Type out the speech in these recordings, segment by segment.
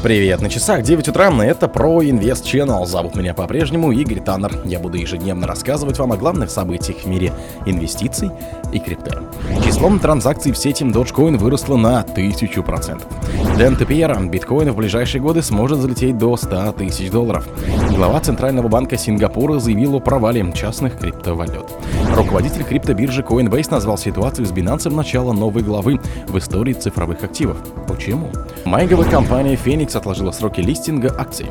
Привет, на часах 9 утра, это про Invest Channel. Зовут меня по-прежнему Игорь Таннер. Я буду ежедневно рассказывать вам о главных событиях в мире инвестиций и крипты. Числом транзакций в сети Dogecoin выросло на 1000%. Дэн Тепьера, биткоин в ближайшие годы сможет залететь до 100 тысяч долларов. Глава Центрального банка Сингапура заявил о провале частных криптовалют. Руководитель криптобиржи Coinbase назвал ситуацию с Binance начало новой главы в истории цифровых активов. Почему? Майговая компания Phoenix отложила сроки листинга акций.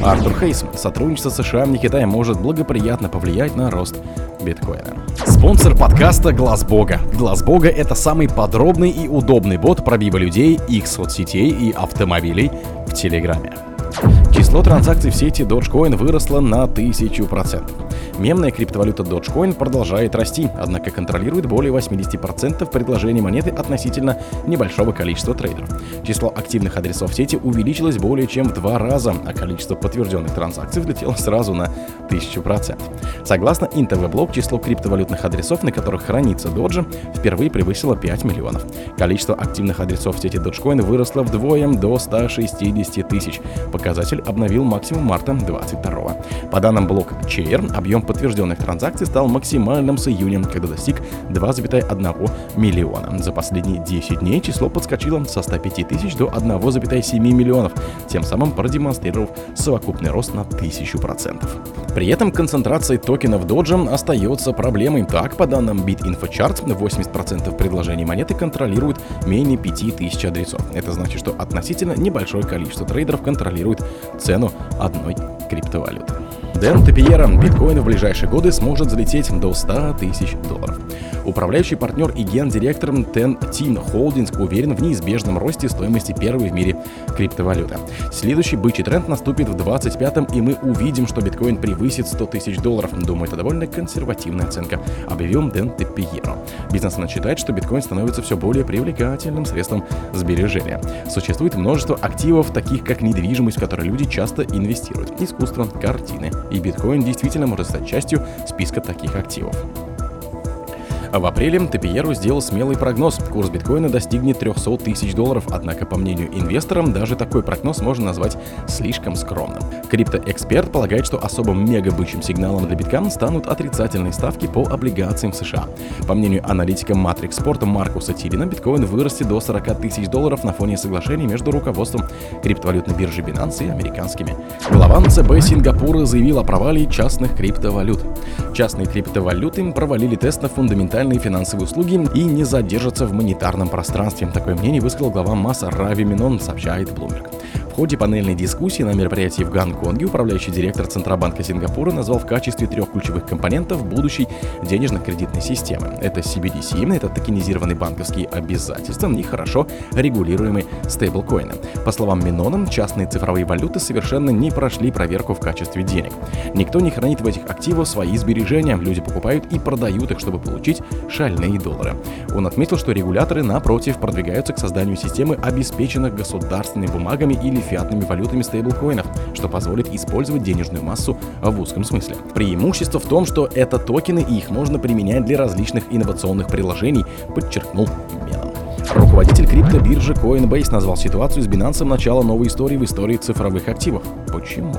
Артур Хейс. Сотрудничество США и Китая может благоприятно повлиять на рост биткоина. Спонсор подкаста Глаз Бога. Глаз Бога это самый подробный и удобный бот пробива людей, их соцсетей и автомобилей в Телеграме. Число транзакций в сети Dogecoin выросло на 1000%. Мемная криптовалюта Dogecoin продолжает расти, однако контролирует более 80% предложений монеты относительно небольшого количества трейдеров. Число активных адресов сети увеличилось более чем в два раза, а количество подтвержденных транзакций взлетело сразу на 1000%. Согласно Interweblog, число криптовалютных адресов, на которых хранится Doge, впервые превысило 5 миллионов. Количество активных адресов сети Dogecoin выросло вдвое до 160 тысяч. Показатель обновил максимум марта 22 По данным блокчейр, объем подтвержденных транзакций стал максимальным с июня, когда достиг 2,1 миллиона. За последние 10 дней число подскочило со 105 тысяч до 1,7 миллионов, тем самым продемонстрировав совокупный рост на 1000%. При этом концентрация токенов Doge остается проблемой. Так, по данным BitInfoChart, 80% предложений монеты контролируют менее 5000 адресов. Это значит, что относительно небольшое количество трейдеров контролирует цену одной криптовалюты. Дэн Тепиера, биткоин в ближайшие годы сможет залететь до 100 тысяч долларов. Управляющий партнер и гендиректор Ten Tin Holdings уверен в неизбежном росте стоимости первой в мире криптовалюты. Следующий бычий тренд наступит в 25-м, и мы увидим, что биткоин превысит 100 тысяч долларов. Думаю, это довольно консервативная оценка, объявил Дэн Тепиеро. Бизнесмен считает, что биткоин становится все более привлекательным средством сбережения. Существует множество активов, таких как недвижимость, в которой люди часто инвестируют, искусство, картины. И биткоин действительно может стать частью списка таких активов. В апреле Тепиеру сделал смелый прогноз. Курс биткоина достигнет 300 тысяч долларов, однако, по мнению инвесторов, даже такой прогноз можно назвать слишком скромным. Криптоэксперт полагает, что особым мегабычьим сигналом для биткоина станут отрицательные ставки по облигациям США. По мнению аналитика Sport Маркуса Тирина, биткоин вырастет до 40 тысяч долларов на фоне соглашений между руководством криптовалютной биржи Binance и американскими. Глава ЦБ Сингапура заявил о провале частных криптовалют. Частные криптовалюты провалили тест на фундаментальные универсальные финансовые услуги и не задержатся в монетарном пространстве. Такое мнение высказал глава МАС Рави Минон, сообщает Bloomberg. В ходе панельной дискуссии на мероприятии в Гонконге управляющий директор Центробанка Сингапура назвал в качестве трех ключевых компонентов будущей денежно-кредитной системы. Это CBDC, это токенизированные банковские обязательства и хорошо регулируемые стейблкоины. По словам Минона, частные цифровые валюты совершенно не прошли проверку в качестве денег. Никто не хранит в этих активах свои сбережения, люди покупают и продают их, чтобы получить шальные доллары. Он отметил, что регуляторы, напротив, продвигаются к созданию системы, обеспеченных государственными бумагами или фиатными валютами стейблкоинов, что позволит использовать денежную массу в узком смысле. Преимущество в том, что это токены и их можно применять для различных инновационных приложений, подчеркнул Менон. Руководитель криптобиржи Coinbase назвал ситуацию с Binance начало новой истории в истории цифровых активов. Почему?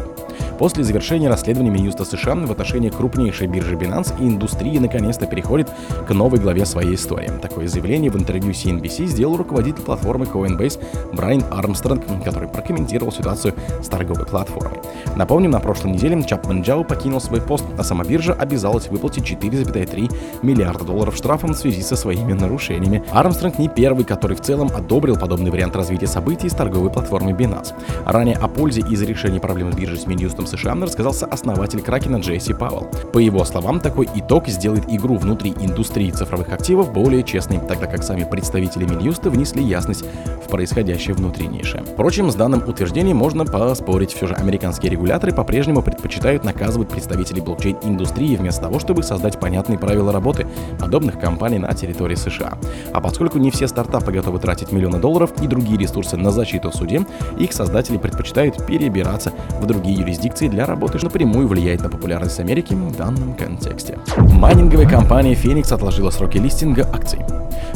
После завершения расследования Минюста США в отношении крупнейшей биржи Binance индустрия наконец-то переходит к новой главе своей истории. Такое заявление в интервью CNBC сделал руководитель платформы Coinbase Брайан Армстронг, который прокомментировал ситуацию с торговой платформой. Напомним, на прошлой неделе Чапман Джао покинул свой пост, а сама биржа обязалась выплатить 4,3 миллиарда долларов штрафом в связи со своими нарушениями. Армстронг не первый, который в целом одобрил подобный вариант развития событий с торговой платформой Binance. Ранее о пользе из-за решения проблем с биржей с Минюстом США рассказался основатель Кракена Джесси Пауэлл. По его словам, такой итог сделает игру внутри индустрии цифровых активов более честной, тогда как сами представители Минюста внесли ясность происходящее внутри. Впрочем, с данным утверждением можно поспорить. Все же американские регуляторы по-прежнему предпочитают наказывать представителей блокчейн-индустрии вместо того, чтобы создать понятные правила работы подобных компаний на территории США. А поскольку не все стартапы готовы тратить миллионы долларов и другие ресурсы на защиту в суде, их создатели предпочитают перебираться в другие юрисдикции для работы, что напрямую влияет на популярность Америки в данном контексте. Майнинговая компания Phoenix отложила сроки листинга акций.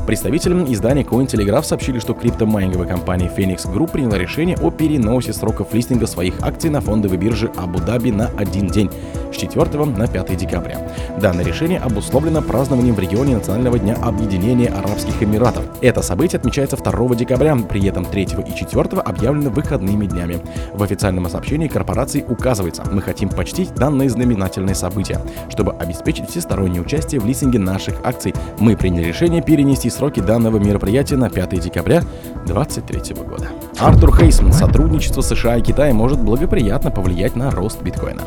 Представителям издания Cointelegraph сообщили, что криптомайнинговая компания Phoenix Group приняла решение о переносе сроков листинга своих акций на фондовой бирже Абу-Даби на один день с 4 на 5 декабря. Данное решение обусловлено празднованием в регионе Национального дня объединения Арабских Эмиратов. Это событие отмечается 2 декабря, при этом 3 и 4 объявлено выходными днями. В официальном сообщении корпорации указывается, мы хотим почтить данное знаменательное событие. Чтобы обеспечить всестороннее участие в листинге наших акций, мы приняли решение перенести сроки данного мероприятия на 5 декабря 2023 года. Артур Хейсман. Сотрудничество США и Китая может благоприятно повлиять на рост биткоина.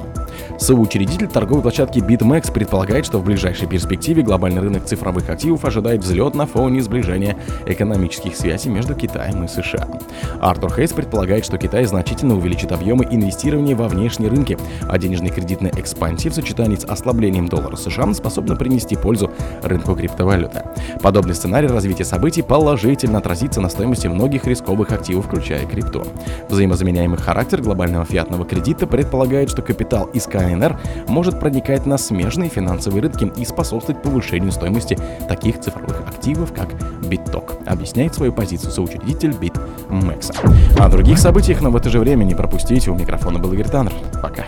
Соучредитель торговой площадки BitMEX предполагает, что в ближайшей перспективе глобальный рынок цифровых активов ожидает взлет на фоне сближения экономических связей между Китаем и США. Артур Хейс предполагает, что Китай значительно увеличит объемы инвестирования во внешние рынки, а денежная кредитная экспансия в сочетании с ослаблением доллара США способна принести пользу рынку криптовалюты. Подобный сценарий развития событий положительно отразится на стоимости многих рисковых активов, включая крипту. Взаимозаменяемый характер глобального фиатного кредита предполагает, что капитал из КНР может проникать на смежные финансовые рынки и способствовать повышению стоимости таких цифровых активов, как BitTalk, объясняет свою позицию соучредитель BitMEX. О других событиях, но в это же время не пропустите. У микрофона был Игорь Таннер. Пока.